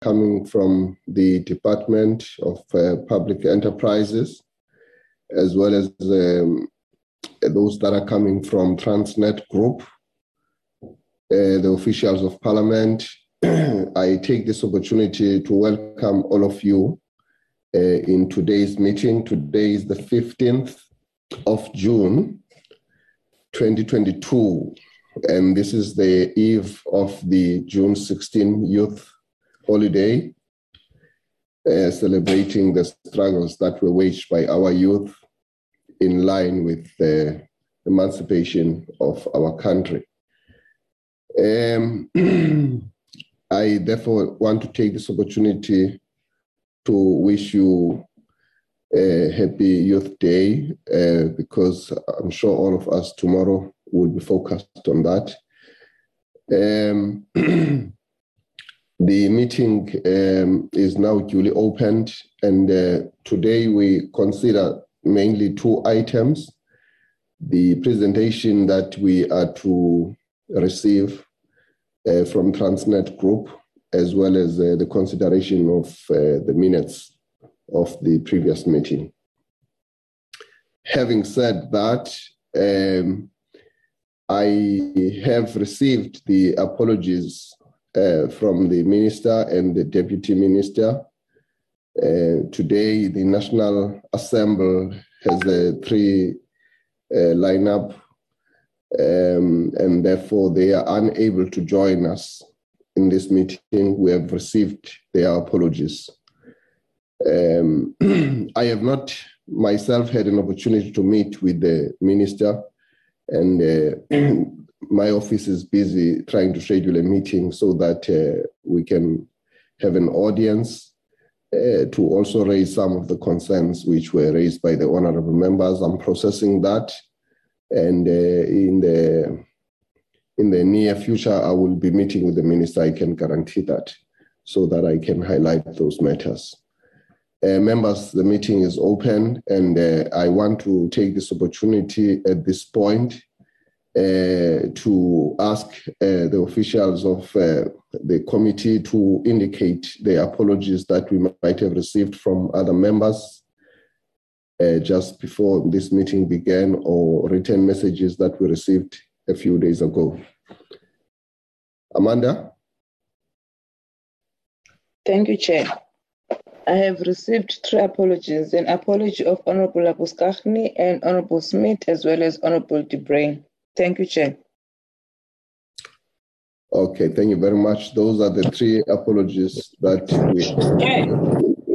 coming from the Department of uh, Public Enterprises, as well as um, those that are coming from Transnet Group, uh, the officials of Parliament. I take this opportunity to welcome all of you uh, in today's meeting. Today is the 15th of June, 2022, and this is the eve of the June 16 Youth Holiday, uh, celebrating the struggles that were waged by our youth in line with the emancipation of our country. Um, I therefore want to take this opportunity to wish you a happy Youth Day uh, because I'm sure all of us tomorrow will be focused on that. Um, the meeting um, is now duly opened, and uh, today we consider mainly two items the presentation that we are to receive uh, from Transnet Group, as well as uh, the consideration of uh, the minutes of the previous meeting. Having said that, um, I have received the apologies uh, from the minister and the deputy minister. Uh, today, the National Assembly has a three uh, lineup, um, and therefore they are unable to join us in this meeting. We have received their apologies. Um, I have not myself had an opportunity to meet with the minister, and uh, my office is busy trying to schedule a meeting so that uh, we can have an audience uh, to also raise some of the concerns which were raised by the honorable members. I'm processing that, and uh, in the in the near future, I will be meeting with the minister. I can guarantee that, so that I can highlight those matters. Uh, members, the meeting is open, and uh, I want to take this opportunity at this point to ask uh, the officials of uh, the committee to indicate the apologies that we might have received from other members uh, just before this meeting began or written messages that we received a few days ago. Amanda? Thank you, Chair. I have received three apologies an apology of Honorable Abuskachni and Honorable Smith, as well as Honorable de Bruyn. Thank you, Chair. Okay, thank you very much. Those are the three apologies that we.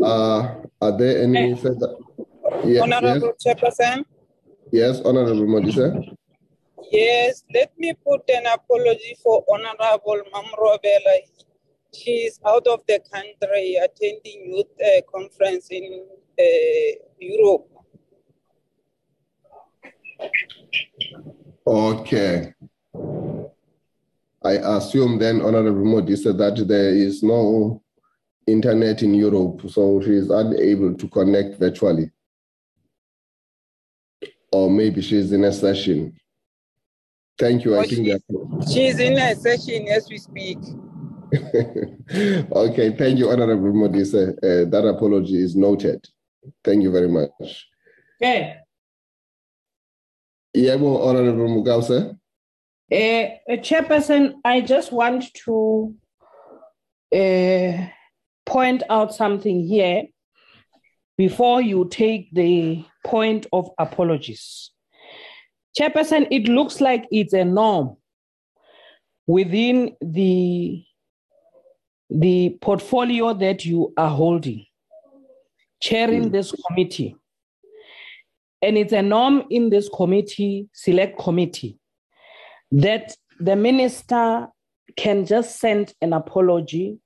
Uh, are there any further? Yeah, Honorable yes. Chairperson. Yes, Honorable Modisa. Yes, let me put an apology for Honorable Mamrobela she's out of the country attending youth uh, conference in uh, Europe. Okay. I assume then, Honorable Modise that there is no internet in Europe, so she is unable to connect virtually. Or maybe she's in a session. Thank you. Oh, I think she's, she's in a session as we speak. okay, thank you, Honorable Modise. Uh, that apology is noted. Thank you very much. Okay. Yebo, Honorable Mokause. Uh, Chairperson, I just want to uh, point out something here before you take the point of apologies. Chairperson, it looks like it's a norm within the the portfolio that you are holding, chairing mm. this committee. And it's a norm in this committee, select committee, that the minister can just send an apology.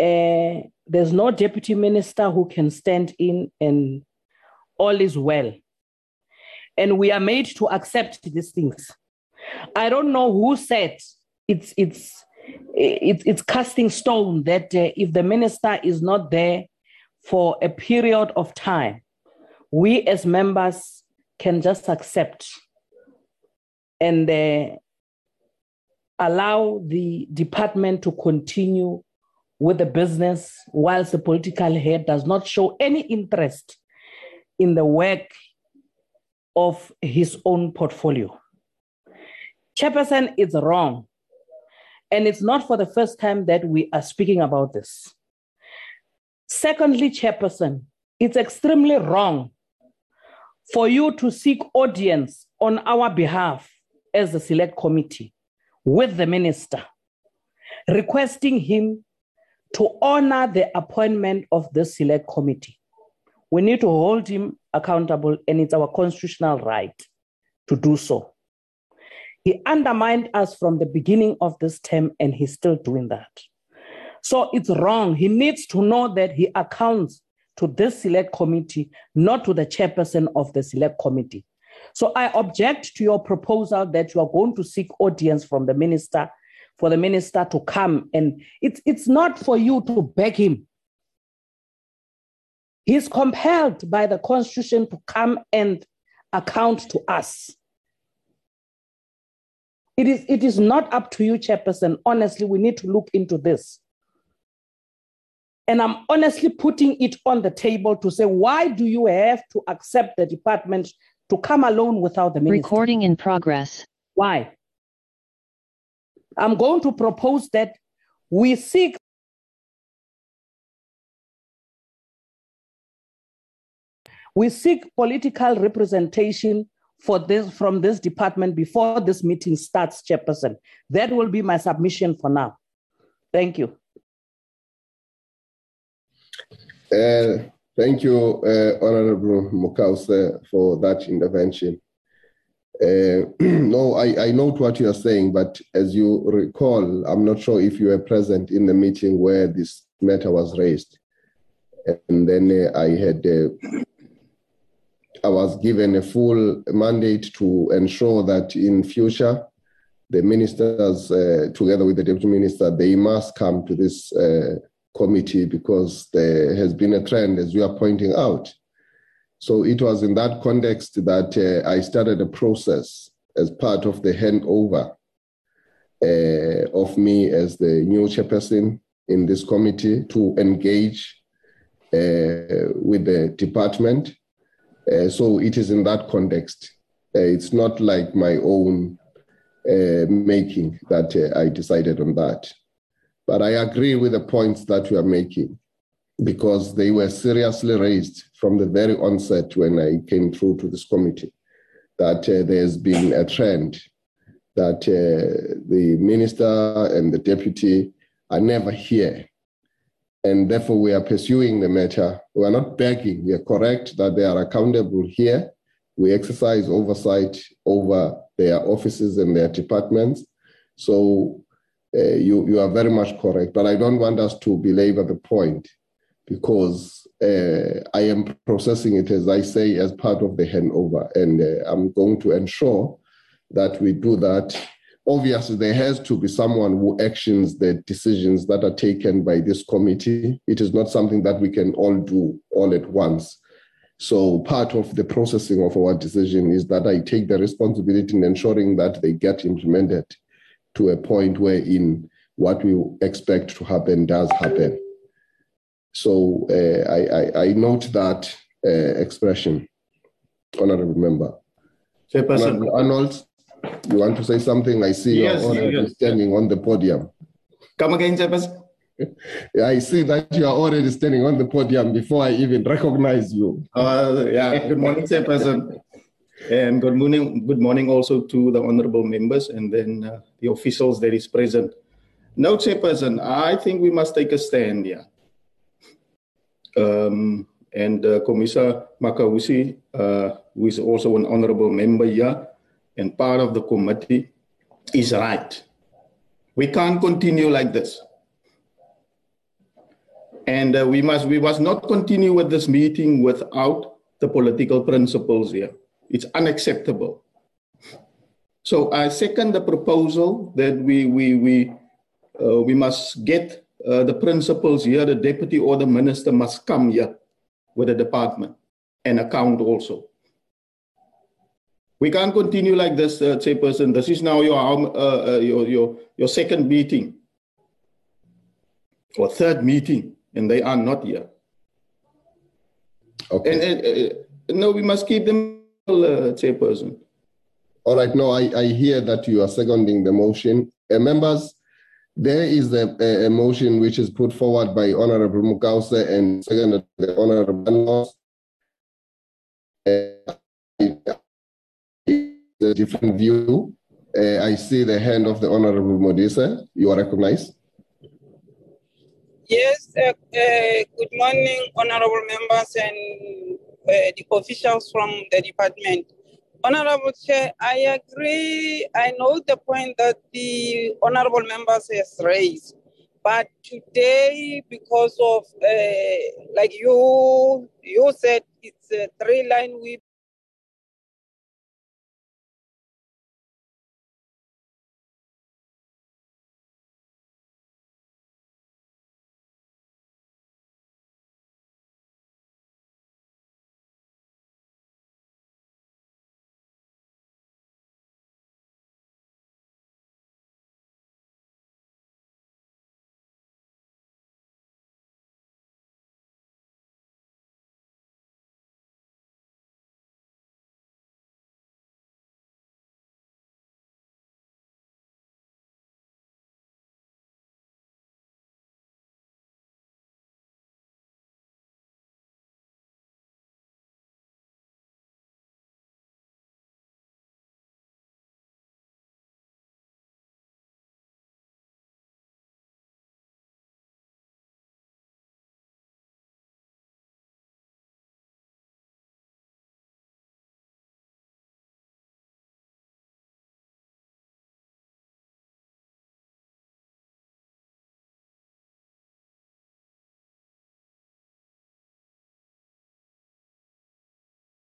Uh, there's no deputy minister who can stand in and all is well. And we are made to accept these things. I don't know who said it's it's it's, it's casting stone that uh, if the minister is not there for a period of time, we as members can just accept and uh, allow the department to continue with the business, whilst the political head does not show any interest in the work of his own portfolio. Chairperson is wrong. And it's not for the first time that we are speaking about this. Secondly, Chairperson, it's extremely wrong for you to seek audience on our behalf as the select committee with the minister, requesting him to honor the appointment of the select committee. We need to hold him accountable, and it's our constitutional right to do so. He undermined us from the beginning of this term, and he's still doing that. So it's wrong. He needs to know that he accounts to this select committee, not to the chairperson of the select committee. So I object to your proposal that you are going to seek audience from the minister for the minister to come. And it's, it's not for you to beg him. He's compelled by the constitution to come and account to us. It is, it is not up to you, Chairperson. Honestly, we need to look into this. And I'm honestly putting it on the table to say, why do you have to accept the department to come alone without the minister? Recording in progress. Why? I'm going to propose that we seek we seek political representation for this from this department before this meeting starts, Chairperson. That will be my submission for now. Thank you. Uh, thank you, uh, Honorable Mokause, for that intervention. Uh, no, I, I note what you are saying, but as you recall, I'm not sure if you were present in the meeting where this matter was raised. And then uh, I had, uh, I was given a full mandate to ensure that in future, the ministers, uh, together with the deputy minister, they must come to this committee because there has been a trend, as you are pointing out, so it was in that context that uh, I started a process as part of the handover uh, of me as the new chairperson in this committee to engage uh, with the department. Uh, so it is in that context. Uh, it's not like my own uh, making that I decided on that. But I agree with the points that you are making because they were seriously raised from the very onset when I came through to this committee that uh, there's been a trend that uh, the minister and the deputy are never here. And therefore, we are pursuing the matter. We are not begging. We are correct that they are accountable here. We exercise oversight over their offices and their departments. So uh, you, you are very much correct. But I don't want us to belabor the point because uh, I am processing it, as I say, as part of the handover. And uh, I'm going to ensure that we do that. Obviously, there has to be someone who actions the decisions that are taken by this committee. It is not something that we can all do all at once. So, part of the processing of our decision is that I take the responsibility in ensuring that they get implemented to a point wherein what we expect to happen does happen. So uh, I, I, I, note that uh, expression, Honorable Member. Chairperson. Arnold, you want to say something? I see yes, you're already yes. standing on the podium. Come again, Chairperson. I see that you are already standing on the podium before I even recognize you. Uh, yeah, good morning, Chairperson. And good morning, good morning also to the honorable members and then uh, the officials that is present. No, Chairperson, I think we must take a stand here. Um, and uh, Commissioner Mokause, uh, who is also an honorable member here and part of the committee, is right. We can't continue like this. And uh, we, must, we must not continue with this meeting without the political principles here. It's unacceptable. So I second the proposal that we, we, we, uh, we must get uh, the principals here, the deputy or the minister must come here with the department and account also. We can't continue like this, uh, chairperson. This is now your, um, uh, uh, your, your, your second meeting. or third meeting, and they are not here. Okay. And, and uh, no, we must keep them, uh, chairperson. All right. No, I, I hear that you are seconding the motion. Uh, members, there is a, a, a motion which is put forward by Honorable Mokause and seconded by Honorable uh, a different view. Uh, I see the hand of the Honorable Modise. You are recognized. Yes, uh, uh, good morning, honorable members and uh, the officials from the department. Honorable Chair, I agree. I know the point that the honorable members has raised, but today, because of uh, like you you said, it's a three line whip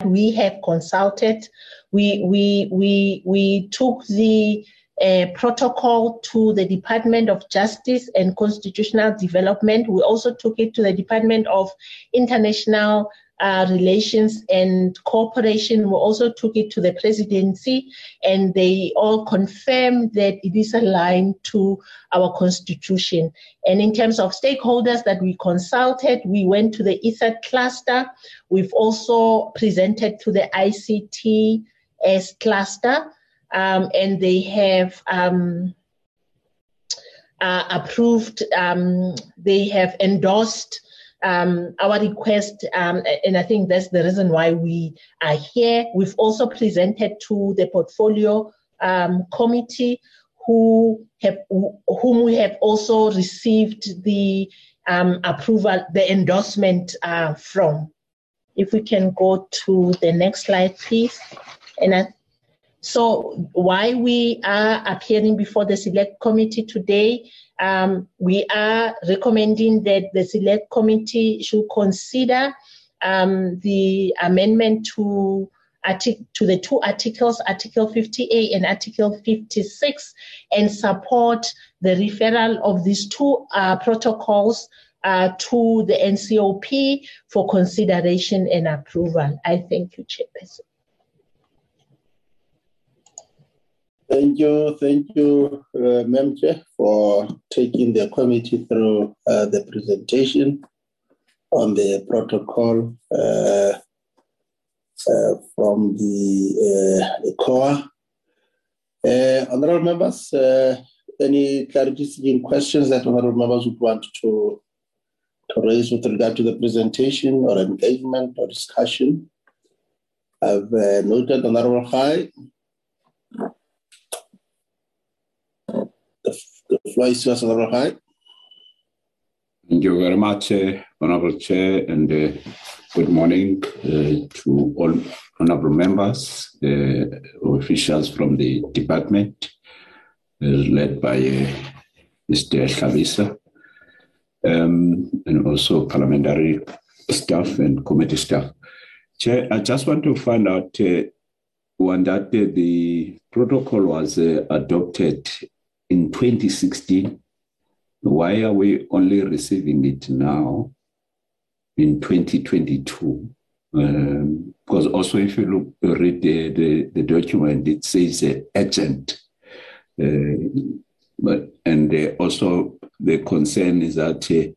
we have consulted. We we we we took the uh, protocol to the Department of Justice and Constitutional Development. We also took it to the Department of International uh, Relations and Cooperation. We also took it to the presidency, and they all confirmed that it is aligned to our constitution. And in terms of stakeholders that we consulted, we went to the ISAT cluster. We've also presented to the ICTS cluster, um, and they have. Um, uh, approved, um, they have endorsed um, our request, um, and I think that's the reason why we are here. We've also presented to the portfolio um, committee, who have whom we have also received the um, approval, the endorsement uh, from. If we can go to the next slide, please. And I, so, why we are appearing before the select committee today um, we are recommending that the select committee should consider um, the amendment to artic- to the two articles, Article 50A and Article 56, and support the referral of these two uh, protocols uh, to the NCOP for consideration and approval. I thank you, Chairperson. Thank you, thank you, uh, Chair, for taking the committee through uh, the presentation on the protocol uh, uh from the, uh, ICAO. Uh, honorable members, any clarification questions that honorable members would want to, to raise with regard to the presentation or engagement or discussion? I've noted Honorable High. The floor is yours, Honorable High. Thank you very much, uh, Honorable Chair, and uh, good morning uh, to all honorable members, officials from the department, led by Mr. Shavisa, um, and also parliamentary staff and committee staff. Chair, I just want to find out one that the protocol was adopted in 2016. Why are we only receiving it now in 2022? Um, because also, if you look, read the, the, the document, it says uh, agent. Uh, but and uh, also the concern is that uh,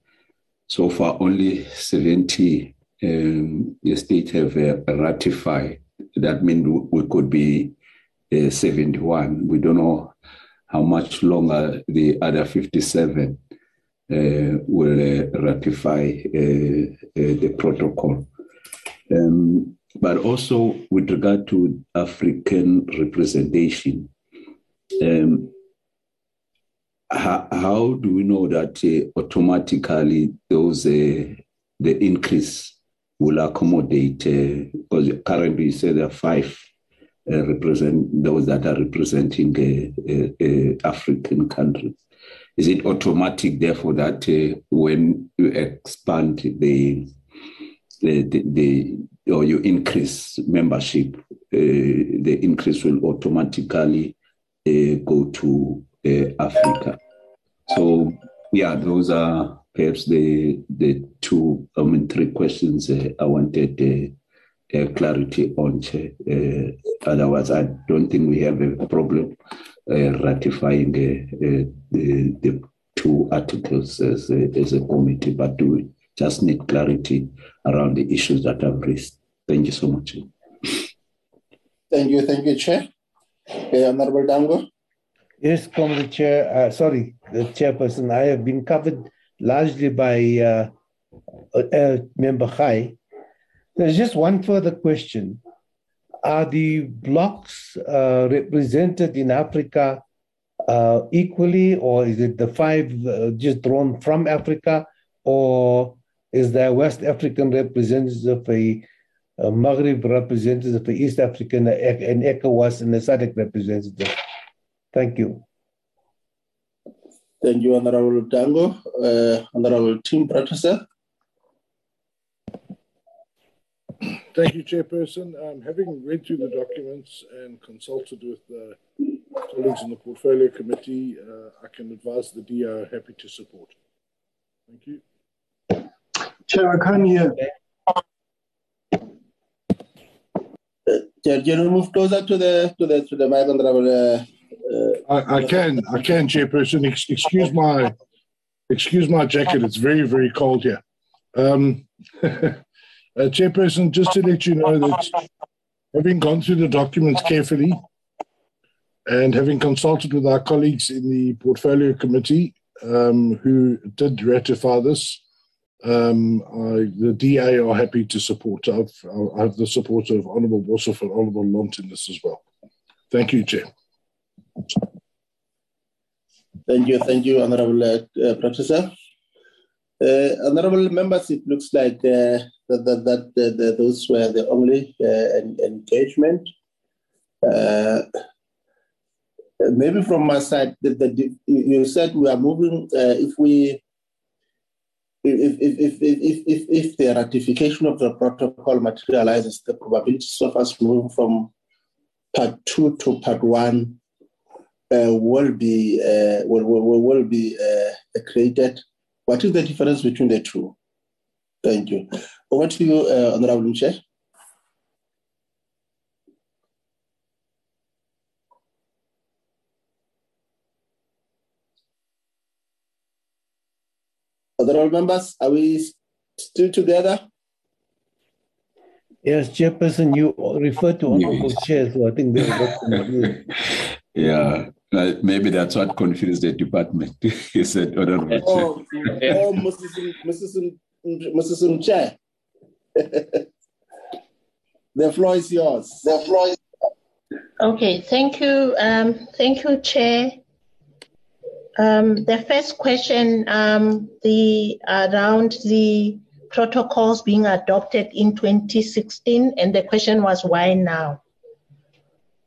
so far only 70 um, states have uh, ratified. That means we could be uh, 71. We don't know how much longer the other 57 uh, will uh, ratify uh, the protocol. Um, but also with regard to African representation, um, how, how, do we know that uh, automatically those uh, the increase will accommodate? Uh, because currently you say there are five represent those that are representing African countries. Is it automatic, therefore, that uh, when you expand the the, the, the or you increase membership, uh, the increase will automatically uh, go to uh, Africa. So yeah, those are perhaps the the two, I mean, three questions uh, I wanted uh, uh, clarity on. otherwise, I don't think we have a problem ratifying the, the two articles as a, as a committee, but do just need clarity around the issues that I've raised. Thank you so much. Thank you, thank you, Chair. Okay, Honorable Dangor. Yes, Comrade Chair. Uh, sorry, the chairperson. I have been covered largely by uh, uh, Member Khai. There's just one further question. Are the blocks uh, represented in Africa uh, equally, or is it the five uh, just drawn from Africa, or is there West African representative, a, a Maghreb representative, a East African, an ECOWAS, and a SADC representative? Thank you. Thank you, Honorable Dangor. Uh, Honorable Tim Professor. Thank you, Chairperson. Um, having read through the documents and consulted with uh, colleagues in the Portfolio Committee, uh, I can advise the DO are happy to support. Thank you. Chair, I can't hear. Chair, can you move closer to the to the to the mic, Honorable? Uh, I, I can, I can, Chairperson. Ex- excuse my, excuse my jacket. It's very, very cold here. Um, uh, Chairperson, just to let you know that having gone through the documents carefully and having consulted with our colleagues in the portfolio committee um, who did ratify this, um, I, the DA are happy to support. I've, I have the support of Honourable Boshoff and Honourable Lont in this as well. Thank you, Chair. Thank you, thank you, Honorable uh, Professor. Uh, honorable members, it looks like uh, that, that, that, those were the only uh, engagement. Uh, maybe from my side, the, the, you said we are moving, uh, if we if, if, if, if, if, if the ratification of the protocol materializes, the probabilities of us moving from part two to part one uh, will be will, will, will be created. What is the difference between the two? Thank you. Over to you, uh, Honorable Chair. Honorable members, are we still together? Yes, Chairperson, you referred to Honorable yes. Chair, so I think they're Yeah, uh, maybe that's what confused the department. he said, oh, no, no, oh, oh Mrs. Mrs. Mrs. Chair. the floor is yours. The floor is Okay, thank you. Um, thank you, Chair. Um, the first question, um, the around the protocols being adopted in 2016, and the question was why now?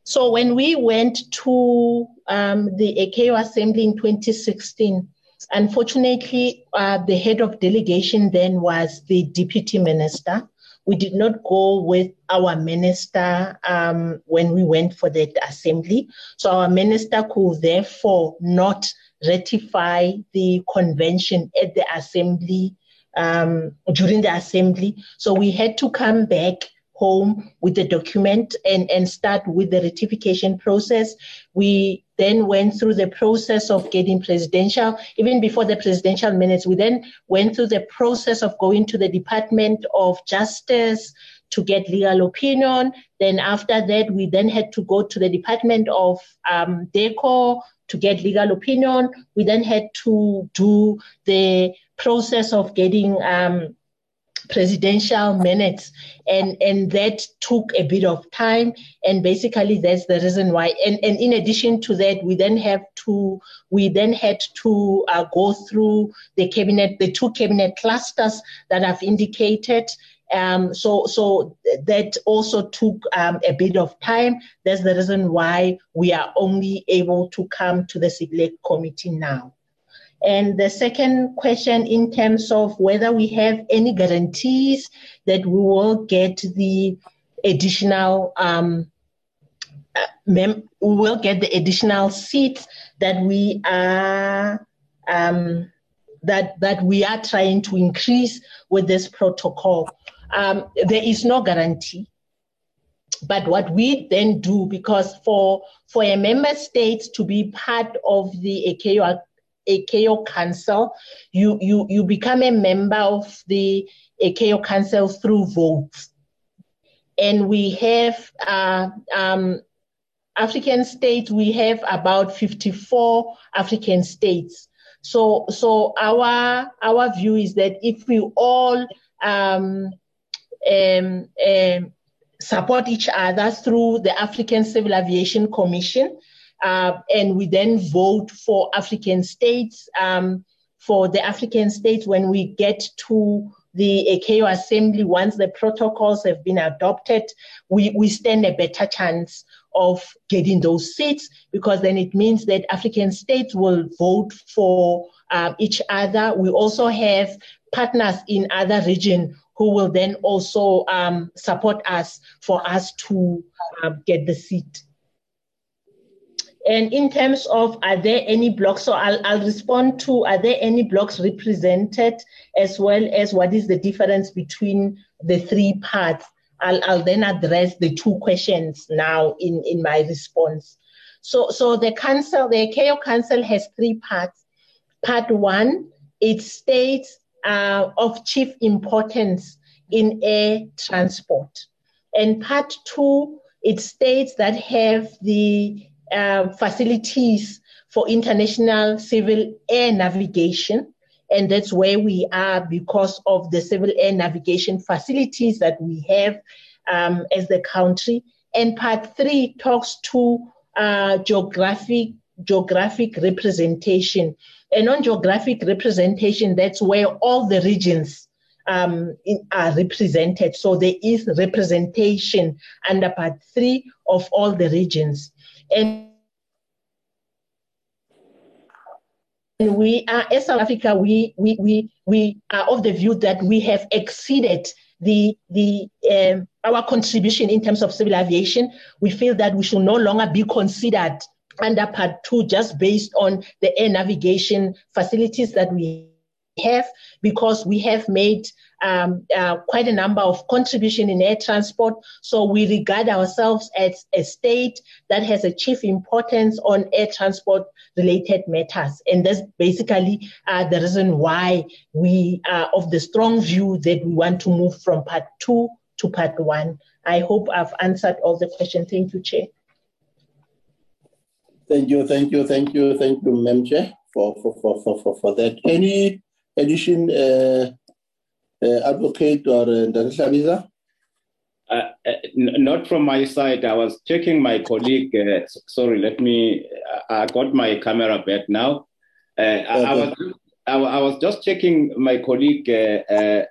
So when we went to um, the ICAO Assembly in 2016, unfortunately, uh, the head of delegation then was the deputy minister. We did not go with our minister um, when we went for that assembly. So our minister could therefore not ratify the convention at the assembly um, during the assembly. So we had to come back home with the document and, and start with the ratification process. We then went through the process of getting presidential, even before the presidential minutes, we then went through the process of going to the Department of Justice to get legal opinion. Then after that, we then had to go to the Department of um, DIRCO to get legal opinion. We then had to do the process of getting um, presidential minutes and and that took a bit of time. And basically that's the reason why. And and in addition to that we then have to we then had to uh, go through the cabinet the two cabinet clusters that i've indicated. Um, so so that also took um, a bit of time. That's the reason why we are only able to come to the select committee now and the second question, in terms of whether we have any guarantees that we will get the additional um, uh, mem- we will get the additional seats that we are um, that that we are trying to increase with this protocol. Um, there is no guarantee. But what we then do, because for for a member state to be part of the ICAO ICAO Council, you, you, you become a member of the ICAO Council through votes. And we have uh, um, African states, we have about 54 African states. So, so our, our view is that if we all um, um, um support each other through the African Civil Aviation Commission, uh, and we then vote for African states. Um, for the African states, when we get to the ICAO Assembly, once the protocols have been adopted, we, we stand a better chance of getting those seats because then it means that African states will vote for uh, each other. We also have partners in other regions who will then also um, support us for us to uh, get the seat. And in terms of are there any blocks, so I'll, I'll respond to are there any blocks represented as well as what is the difference between the three parts? I'll, I'll then address the two questions now in, in my response. So, so the council, the ICAO council has three parts. Part one, it states uh, of chief importance in air transport. And part two, it states that have the uh, facilities for international civil air navigation. And that's where we are because of the civil air navigation facilities that we have um, as the country. And part three talks to uh, geographic geographic representation. And on geographic representation, that's where all the regions um, in, are represented. So there is representation under part three of all the regions. And we are, as South Africa, we, we, we, we are of the view that we have exceeded the, the, um, our contribution in terms of civil aviation. We feel that we should no longer be considered under part two just based on the air navigation facilities that we have because we have made um, uh, quite a number of contribution in air transport. So we regard ourselves as a state that has a chief importance on air transport related matters. And that's basically uh, the reason why we are of the strong view that we want to move from part two to part one. I hope I've answered all the questions. Thank you, Chair. Thank you, thank you, thank you, thank you, Mem Chair, for, for, for, for, for, for that. Any addition uh, uh, advocate or uh, uh, uh not from my side. I was checking my colleague. Uh, sorry, let me. I got my camera back now. Uh, okay. I, I, was. I, I, was just checking my colleague uh,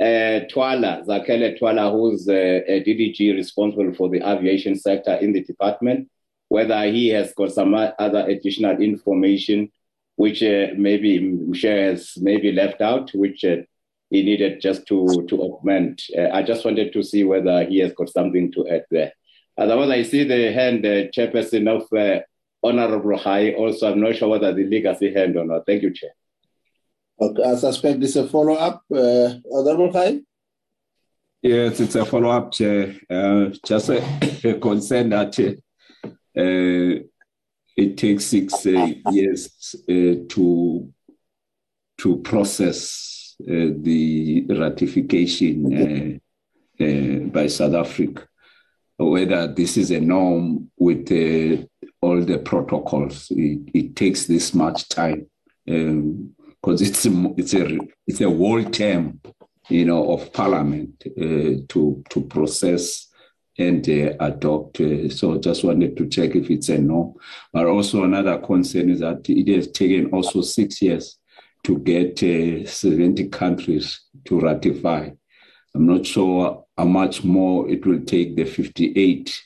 Thwala Zakhele Thwala, who's a DDG responsible for the aviation sector in the department, whether he has got some other additional information which maybe Michelle has maybe left out, which he needed just to to augment. Uh, I just wanted to see whether he has got something to add there. Otherwise, I see the hand, uh, chairperson of uh, Honorable High. Also, I'm not sure whether the legacy hand or not. Thank you, Chair. Okay, I suspect this is a follow up, uh, Honorable High. Yes, it's a follow-up, Chair. Uh, just a, a concern that uh, it takes six uh, years uh, to to process uh, the ratification uh, by South Africa. Whether this is a norm with all the protocols, it, it, takes this much time because um, it's a, it's a it's a whole term you know, of Parliament uh, to to process and uh, adopt. Uh, so just wanted to check if it's a no. But also another concern is that it has taken also six years to get 70 countries to ratify. I'm not sure how much more it will take the 58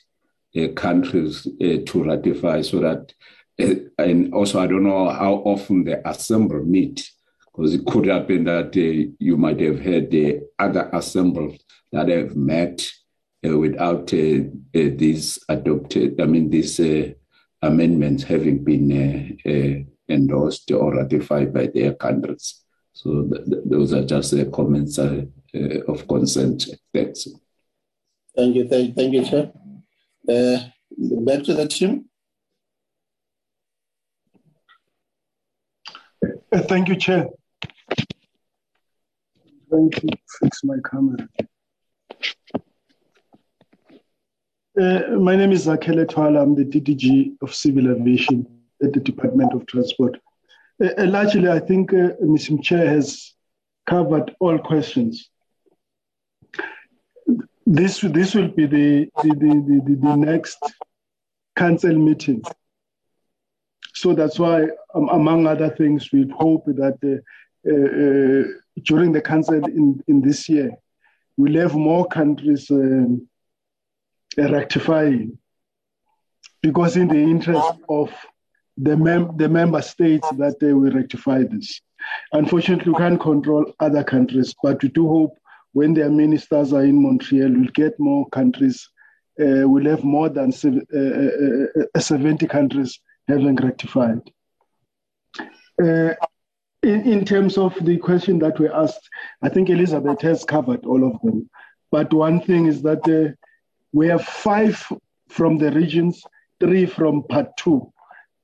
uh, countries uh, to ratify so that, uh, and also I don't know how often the assembly meet because it could happen that uh, you might have had the other assemblies that have met uh, without uh, uh these adopted, I mean, these uh, amendments having been uh, endorsed or ratified by their countries. So th- th- those are just the comments of consent. Thanks. Thank you, thank, thank you, Chair. back to the team. thank you, Chair trying to fix my camera. Uh, my name is Zakhele Thwala. I'm the DDG of Civil Aviation at the Department of Transport. Uh, uh largely, I think uh, Mr. Chair has covered all questions. This, this will be the, the, the, the, the next council meeting. So that's why, um, among other things, we hope that uh, uh during the council in, in this year, we'll have more countries um, rectifying because in the interest of the, mem- the member states that they will rectify this. Unfortunately, we can't control other countries, but we do hope when their ministers are in Montreal, we'll get more countries. Uh, we'll have more than uh, uh, uh, 70 countries having rectified. Uh, in, in terms of the question that we asked, I think Elizabeth has covered all of them. But one thing is that we have five from the regions, three from part two,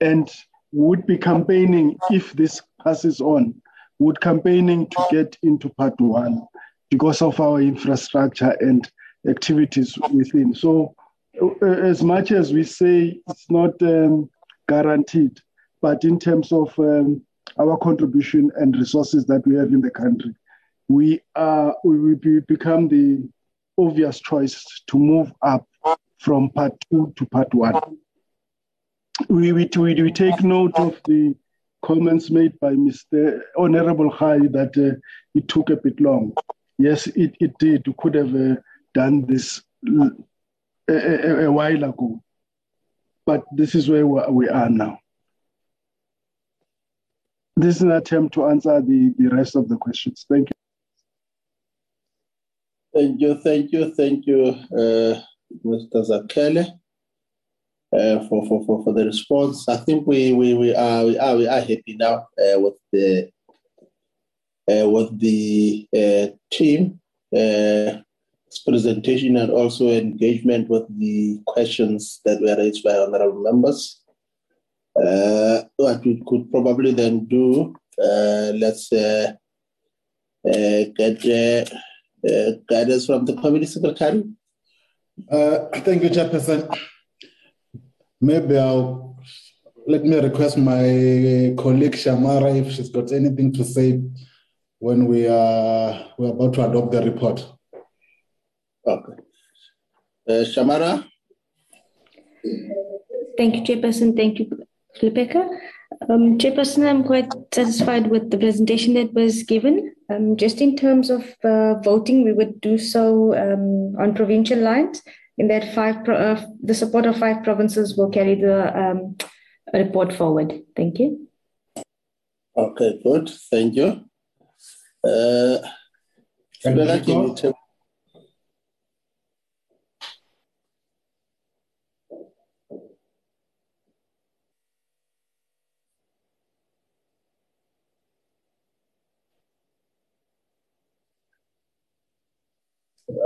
and would be campaigning if this passes on, would campaigning to get into part one because of our infrastructure and activities within. So, uh, as much as we say it's not um, guaranteed, but in terms of um, our contribution and resources that we have in the country, we are we will be, become the obvious choice to move up from part two to part one. We, we, we, we take note of the comments made by Mr. Honorable High that uh, it took a bit long. Yes, it, it did. We could have uh, done this a, a, a, while ago. But this is where we are now this is an attempt to answer the, the rest of the questions. Thank you. Thank you, thank you, thank you, uh, Mr. Zakhele, uh, for, for, for, for the response. I think we, we, we, are, we, are, we are happy now uh, with the, uh, with the uh, team uh, presentation and also engagement with the questions that were raised by honorable members. What we could probably then do, let's get guidance from the committee secretary. Uh, thank you, Chairperson. Maybe I'll let me request my colleague Shamara if she's got anything to say when we are we're about to adopt the report. Okay. Uh, Shamara. Thank you, Chairperson. Thank you, Rebecca. Um, Chairperson, I'm quite satisfied with the presentation that was given. Um, just in terms of uh, voting, we would do so um, on provincial lines. In that, five pro- uh, the support of five provinces will carry the um, report forward. Thank you. Okay, good. Thank you. Uh, Thank you.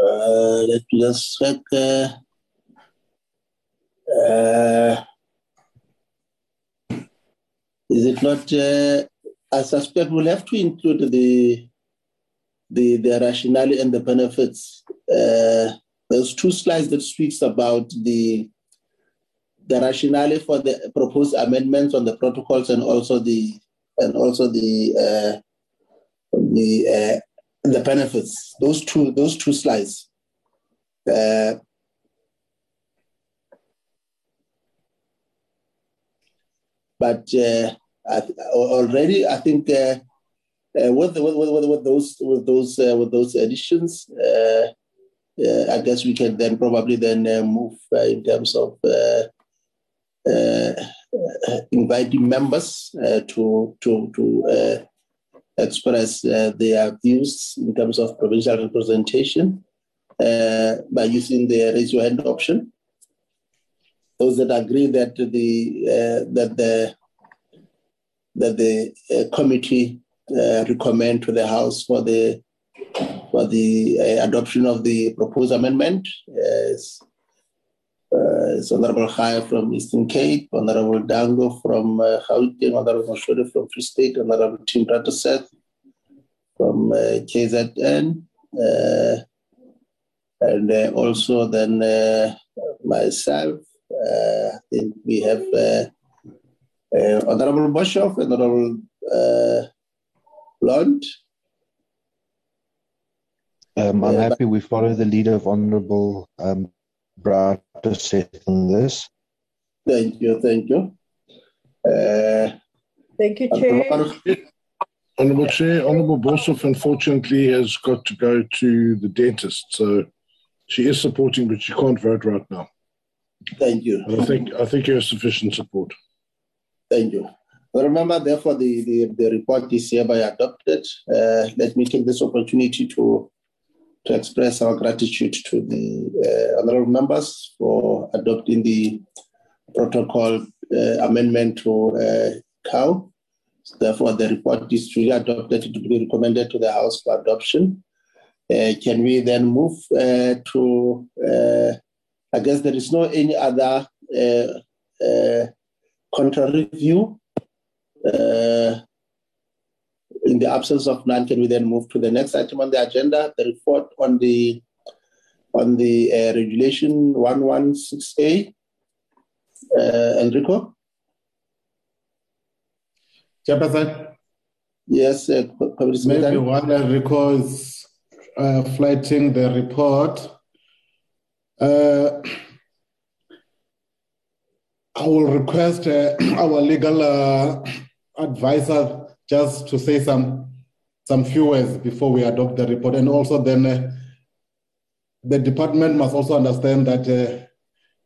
Uh, let me just check. Uh, uh, is it not? I suspect we'll have to include the the, the rationale and the benefits. Uh, there's two slides that speaks about the the rationale for the proposed amendments on the protocols and also the and also the uh, the the benefits. Those two those two slides. Uh, but uh, I already, I think uh, uh, with, with, with, with, those with those uh, with those additions, uh, I guess we can then probably then move in terms of inviting members to to to express their views in terms of provincial representation by using the raise your hand option those that agree that the uh, that the that the uh, committee uh, recommend to the House for the for the uh, adoption of the proposed amendment. Is, uh, Honorable Khaya from Eastern Cape, Honorable Dangor from uh, Gauteng, Honorable Mashode from Free State, Honorable Tim Seth from uh, KZN, uh, and uh, also then uh, myself. I think we have uh, Honorable Boshoff, and Honorable uh, Blunt. Um, I'm happy we follow the leader of Honorable um, Seth on this. Thank you, thank you. Uh, thank you, Chair. Honorable Chair, Honorable Boshoff unfortunately has got to go to the dentist, so she is supporting, but she can't vote right now. Thank you. I think I think you have sufficient support. Thank you. Remember, therefore, the, the, the report is hereby adopted. Uh, let me take this opportunity to, to express our gratitude to the uh, honorable members for adopting the protocol uh, amendment to uh, COW. Therefore, the report is truly adopted to be recommended to the House for adoption. Uh, can we then move uh, to, uh, I guess there is no any other contrary view? In the absence of none, can we then move to the next item on the agenda, the report on the on the uh, regulation 116A? Uh, Enrico? Chairperson? Yes, uh, Maybe while Enrico is uh, flighting the report, uh, I will request uh, our legal uh, advisor just to say some some few words before we adopt the report, and also then uh, the department must also understand that uh,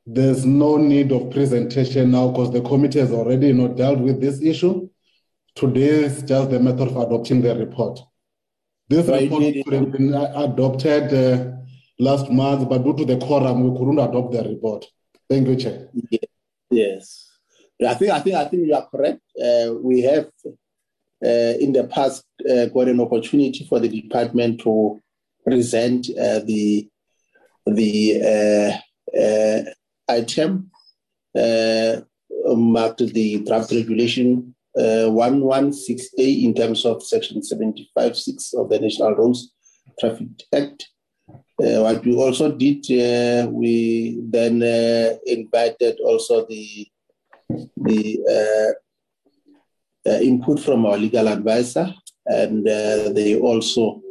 there's no need of presentation now because the committee has already you know, dealt with this issue. Today is just the method of adopting the report. This right. report could have been adopted uh, last month, but due to the quorum, we couldn't adopt the report. Thank you, Chair. Yes, I think I think I think you are correct. Uh, we have uh, in the past uh, got an opportunity for the department to present uh, the the uh, uh, item marked the draft regulation 116A in terms of section 75.6 of the National Roads Traffic Act. Uh, what we also did, uh, we then uh, invited also the the Uh, input from our legal advisor, and uh, they also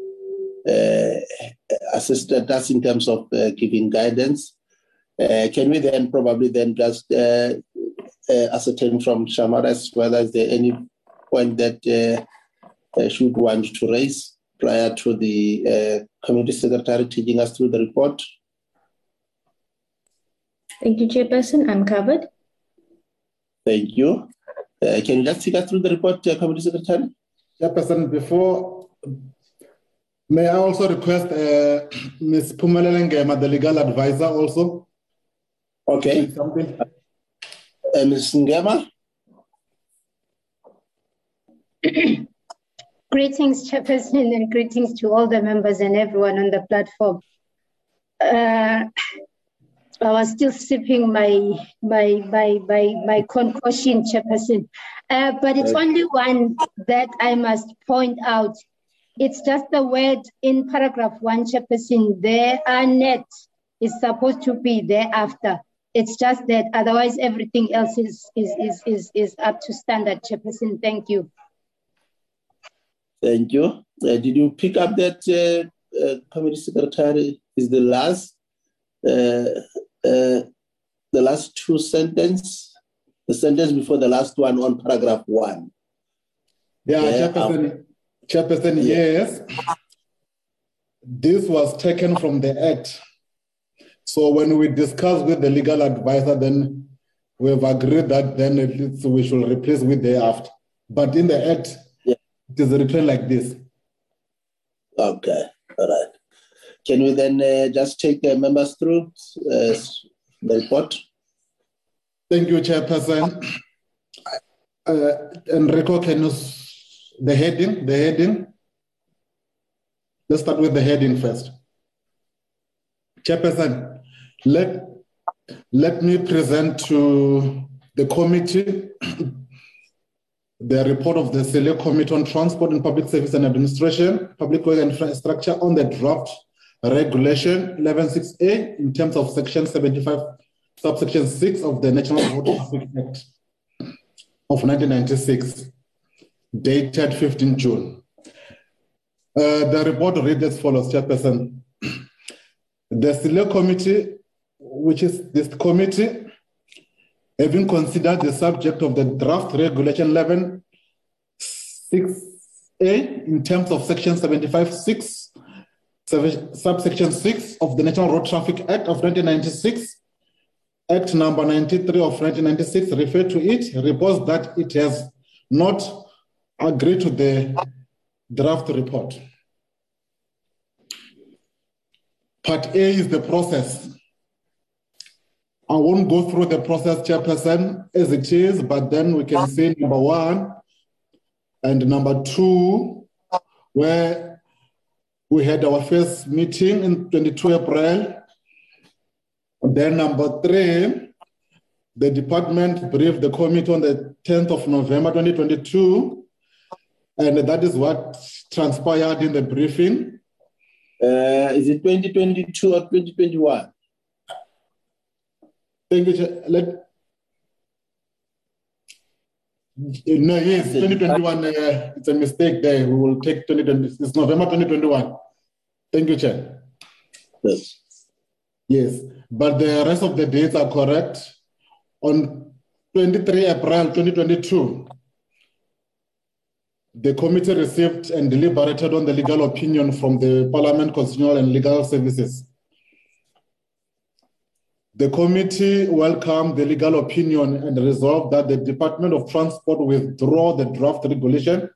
uh, assisted us in terms of giving guidance. can we then probably then just ascertain from Shamaras whether there any point that should want to raise? prior to the uh, committee secretary taking us through the report? Thank you, Chairperson. I'm covered. Thank you. Uh, can you just take us through the report, uh, Committee Secretary? Chairperson, before, may I also request uh, Ms. Phumelele Ngema, the legal advisor, also? Okay. Something. Uh, Ms. Ngema? Greetings, Chairperson, and greetings to all the members and everyone on the platform. uh, I was still sipping my my my my, my concoction, Chairperson. Uh, but it's only one that I must point out. It's just the word in paragraph one, Chairperson. There are net is supposed to be thereafter. It's just that otherwise everything else is is is is, is up to standard, Chairperson. Thank you. Thank you. Uh, did you pick up that uh, uh, committee secretary is the last uh, uh, the last two sentence, the sentence before the last one on paragraph one. Yeah, Chairperson, um, Chairperson yeah. yes. This was taken from the Act. So when we discussed with the legal advisor, then we have agreed that then at least we should replace with the thereafter. But in the Act, yeah. it is written like this. Okay, all right. Can we then uh, just take the members through uh, the report? Thank you, Chairperson. Uh, Enrico, can you, the heading, the heading? Let's start with the heading first. Chairperson, let, let me present to the committee the report of the Select Committee on Transport and Public Service and Administration, Public Work and Infrastructure on the draft Regulation 116A in terms of Section 75, subsection 6 of the National Traffic Act of 1996, dated 15 June. Uh, the report reads as follows, Chairperson. The Select Committee, which is this committee, having considered the subject of the draft Regulation 11 6A in terms of Section 75 6 subsection 6 of the National Road Traffic Act of 1996, Act number 93 of 1996 referred to it, reports that it has not agreed to the draft report. Part A is the process. I won't go through the process, Chairperson, as it is, but then we can see number one and number two, where we had our first meeting in 22 April. Then number three, the department briefed the committee on the 10th of November 2022. And that is what transpired in the briefing. Uh, is it 2022 or 2021? Thank you. Let, no, yes, 2021. Uh, it's a mistake there. We will take 2020. It's November 2021. Thank you, Chair. Yes. Yes, but the rest of the dates are correct. On 23 April 2022, the committee received and deliberated on the legal opinion from the Parliament Constitutional and Legal Services. The committee welcomed the legal opinion and resolved that the Department of Transport withdraw the draft regulation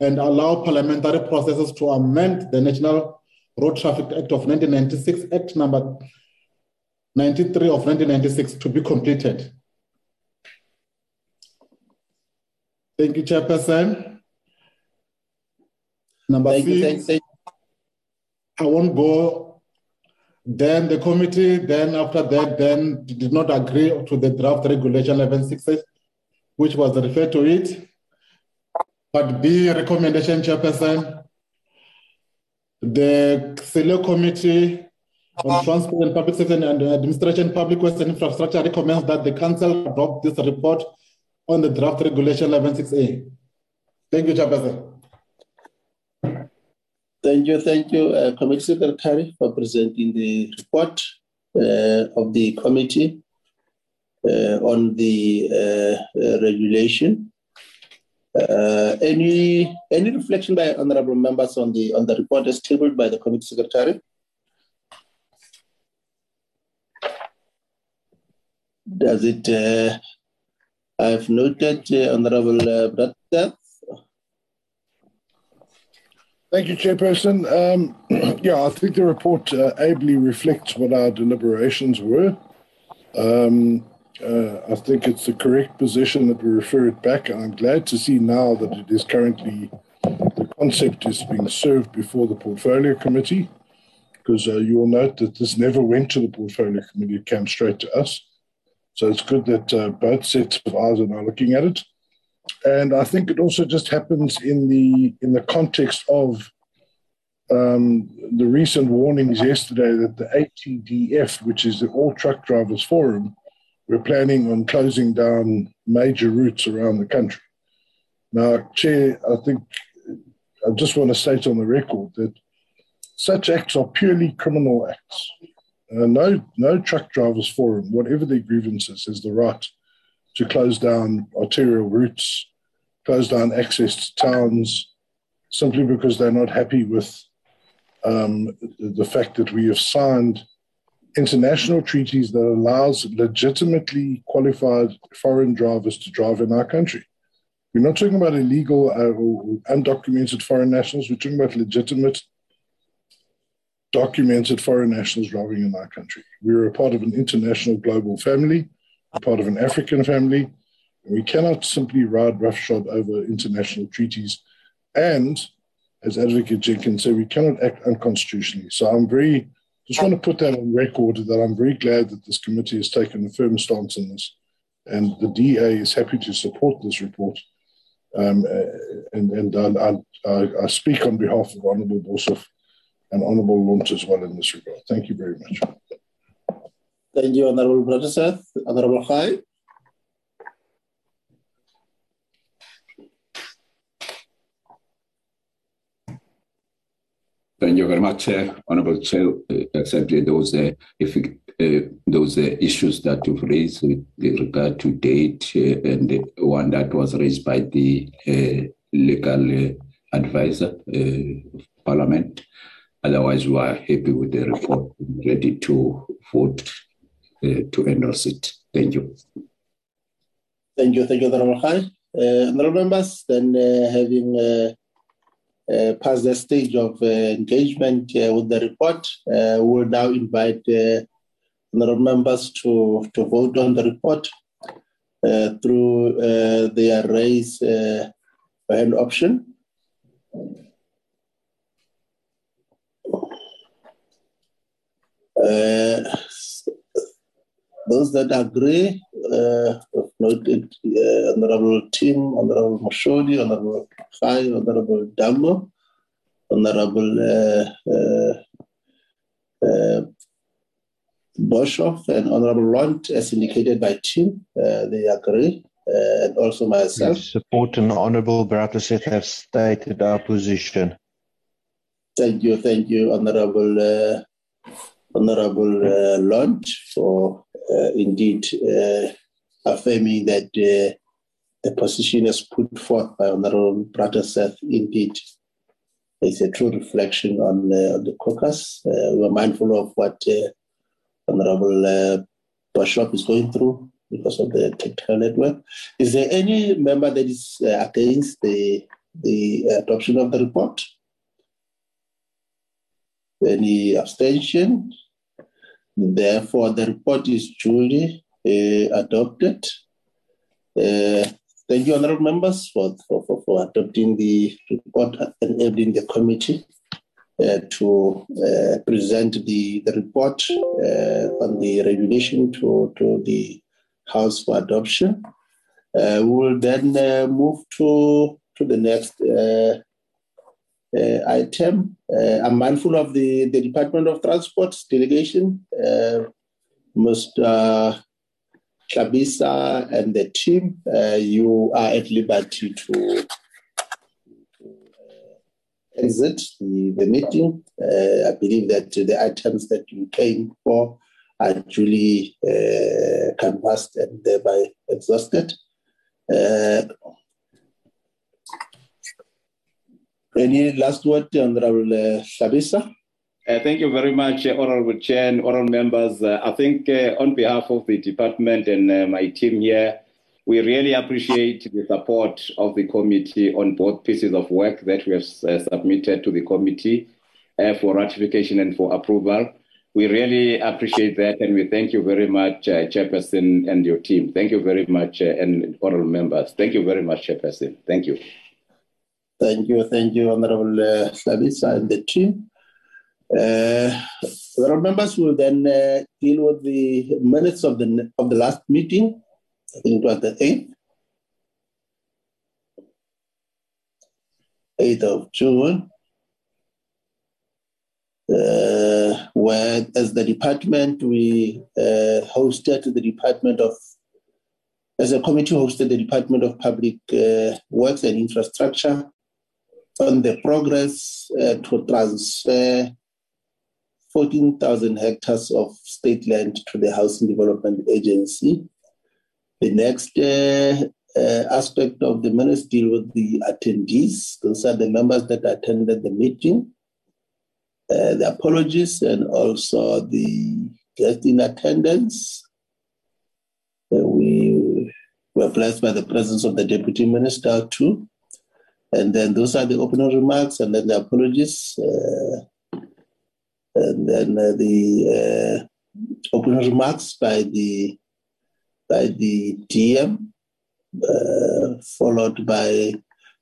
and allow parliamentary processes to amend the National Road Traffic Act of 1996, Act number 93 of 1996 to be completed. Thank you, Chairperson. Number thank six, you, I won't go then the committee, then after that, then did not agree to the draft regulation 1166, which was referred to it. But B, recommendation chairperson, the Select Committee on Transport and Public Safety and Administration, Public Waste and Infrastructure recommends that the council adopt this report on the draft regulation 116A. Thank you, Chairperson. Thank you, thank you, uh, Committee Secretary, for presenting the report uh, of the committee uh, on the uh, uh, regulation. Uh, any any reflection by honourable members on the on the report as tabled by the Committee Secretary? Does it? I've noted Honourable uh, Thank you, Chairperson. Um, yeah, I think the report uh, ably reflects what our deliberations were. Um, uh, I think it's the correct position that we refer it back. And I'm glad to see now that it is currently, the concept is being served before the Portfolio Committee. because uh, you will note that this never went to the portfolio committee, it came straight to us. So it's good that uh, both sets of eyes are now looking at it. And I think it also just happens in the in the context of um, the recent warnings yesterday that the ATDF, which is the All Truck Drivers Forum, we're planning on closing down major routes around the country. Now, Chair, I think I just want to state on the record that such acts are purely criminal acts. Uh, no, no truck drivers forum, whatever their grievances, has the right to close down arterial routes, close down access to towns, simply because they're not happy with um, the fact that we have signed international treaties that allows legitimately qualified foreign drivers to drive in our country. We're not talking about illegal uh, or undocumented foreign nationals. We're talking about legitimate, documented foreign nationals driving in our country. We're a part of an international global family, part of an African family. We cannot simply ride roughshod over international treaties. And as Advocate Jenkins said, we cannot act unconstitutionally. So I'm very, just want to put that on record that I'm very glad that this committee has taken a firm stance on this. And the DA is happy to support this report. Um, and and I, I, I, speak on behalf of Honourable Boshoff and Honourable Lunt as well in this regard. Thank you very much. Thank you, Honourable Brother Honourable Khai. Thank you very much, uh, Honorable Chair. Uh, exactly those uh, if uh, those uh, issues that you've raised with regard to date uh, and the one that was raised by the legal advisor of Parliament. Otherwise, we are happy with the report, ready to vote to endorse it. Thank you. Thank you, thank you, Honorable Khai. honorable members, then having uh, the stage of uh, engagement uh, with the report. Uh, we will now invite uh, honorable members to, to vote on the report uh, through their raise hand option. Those that agree, uh, noted uh, Honorable Tim, Honorable Moshodi, Honorable Khai, Honorable Dambo, Honorable uh, uh, uh, Boshoff, and Honorable Lunt, as indicated by Tim. Uh, they agree. Uh, and also myself. Yes, support and Honorable Brauteseth have stated our position. Thank you, thank you, Honorable uh, Honorable uh, Lunt, for uh, indeed uh, affirming that uh, the position as put forth by Honorable Brauteseth indeed is a true reflection on, uh, on the caucus. We're mindful of what Honorable uh, Bishop is going through because of the technical network. Is there any member that is against the, the adoption of the report? Any abstention? Therefore, the report is duly uh, adopted. Uh, thank you, honorable members, for, for, for, for, adopting the report and enabling the committee uh, to uh, present the, the report uh, on the regulation to, to the House for adoption. Uh, we will then move to, to the next item. Uh, I'm mindful of the, the Department of Transport's delegation, uh, Mr. Tlhabisa and the team. you are at liberty to, exit the, the meeting. Uh, I believe that the items that you came for are duly uh, canvassed and thereby exhausted. Uh, Any last word, Honorable uh, Tlhabisa? Uh, thank you very much, uh, Honorable Chair and Honorable members. Uh, I think uh, on behalf of the department and my team here, we really appreciate the support of the committee on both pieces of work that we have submitted to the committee for ratification and for approval. We really appreciate that and we thank you very much, Chairperson and your team. Thank you very much, and honorable members. Thank you very much, Chairperson. Thank you. Thank you, thank you, Honorable uh, and the team. Uh, the members will then uh, deal with the minutes of the of the last meeting. I think it was the eighth, eighth of June, uh, where as the department we uh, hosted the department of as a committee hosted the Department of Public uh, Works and Infrastructure on the progress uh, to transfer 14,000 hectares of state land to the Housing Development Agency. The next uh, uh, aspect of the minutes deal with the attendees. Those are the members that attended the meeting, uh, the apologies, and also the guests in attendance. Uh, we were blessed by the presence of the deputy minister too. And then those are the opening remarks, and then the apologies. Uh, and then uh, the uh, opening remarks by the by the DM, uh, followed by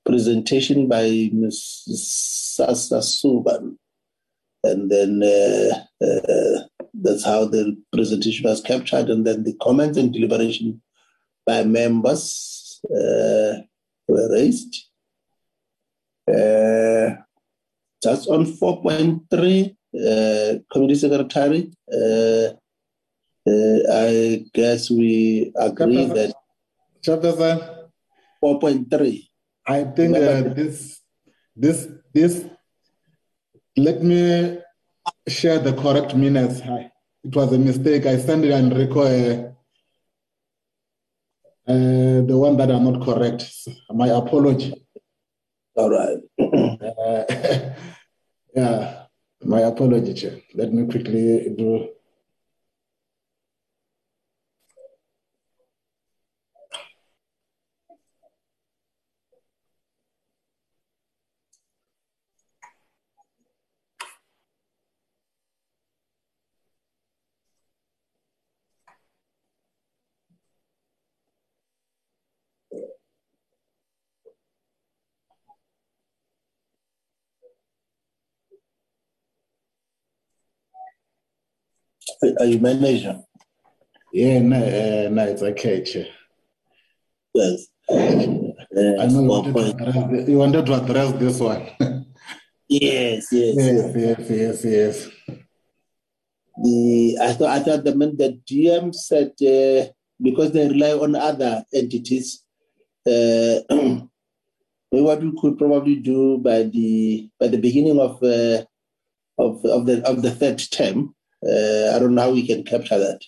presentation by Ms. Sasa Suban. And then uh, uh, that's how the presentation was captured. And then the comments and deliberation by members were raised. Just on 4.3, uh, Committee Secretary, uh, uh, I guess we agree that. Chairperson. 4.3. I think uh, this, this, this, let me share the correct minutes. I, it was a mistake. I sent it and Enrico uh, the one that are not correct. My apology. All right. uh, yeah. My apology, Chair. Let me quickly do. Are you manager? Yeah, no, uh, no, it's okay, Chair. Yes. Uh, I know you wanted, to address, you wanted to address this one. yes, yes, yes, yes, yes, yes. The I thought I thought the the DM said uh, because they rely on other entities. Uh, what we could probably do by the by the beginning of uh, of of the of the third term, I don't know how we can capture that.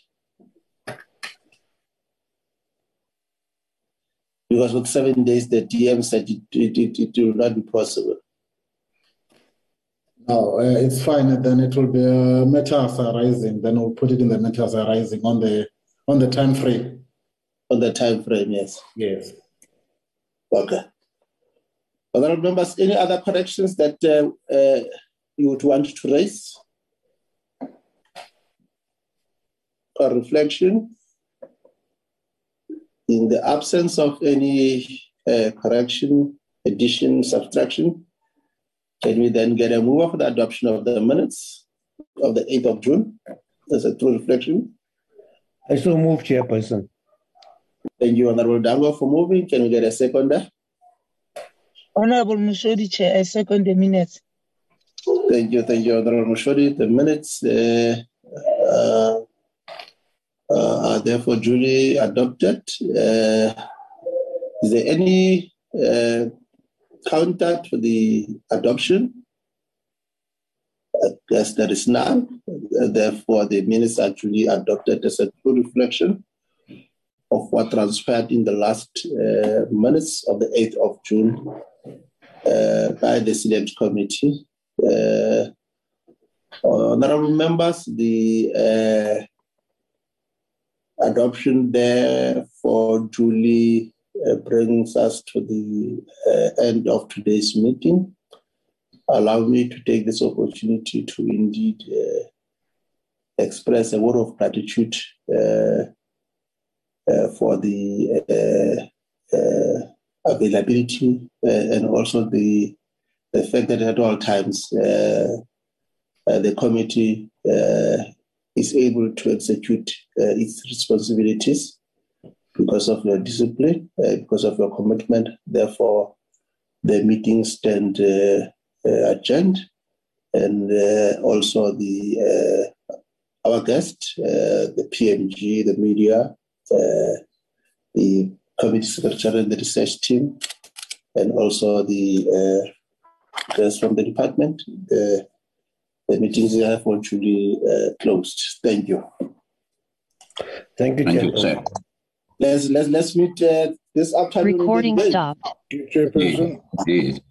Because with seven days, the DM said it, it, it, it will not be possible. No, uh, it's fine. Then it will be uh, matters arising. Then we'll put it in the matters arising on the on the time frame. On the time frame, yes. Yes. Okay. Other members, any other corrections that uh, uh, you would want to raise? Or reflection? In the absence of any uh, correction, addition, subtraction, can we then get a move for the adoption of the minutes of the 8th of June? As a true reflection. I still move, Chairperson. Thank you, Honorable Dangor, for moving. Can we get a seconder? Honorable Moshodi, Chair, I second the minutes. Thank you, thank you, Honorable Moshodi. The minutes uh, uh, therefore duly adopted. Uh, is there any uh, counter to the adoption? I guess there is none. Therefore, the minutes are duly adopted as a true reflection of what transpired in the last uh, minutes of the 8th of June uh, by the Select Committee. Uh, honorable members, the adoption therefore duly uh, brings us to the uh, end of today's meeting. Allow me to take this opportunity to indeed uh, express a word of gratitude uh, for the availability and also the, the fact that at all times the committee is able to execute uh, its responsibilities because of your discipline, uh, because of your commitment. Therefore, the meetings stand uh, adjourned, and also the our guest, the PMG, the media, the committee secretary and the research team, and also the uh, guests from the department. The, the meetings are virtually uh, closed. Thank you. Thank you, Thank you, sir. Let's let's let's meet uh, this afternoon. Recording Thank stopped. you, Chairperson. Indeed.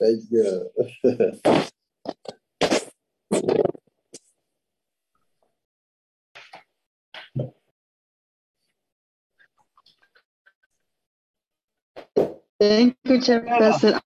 Thank you. Thank you, Chairperson.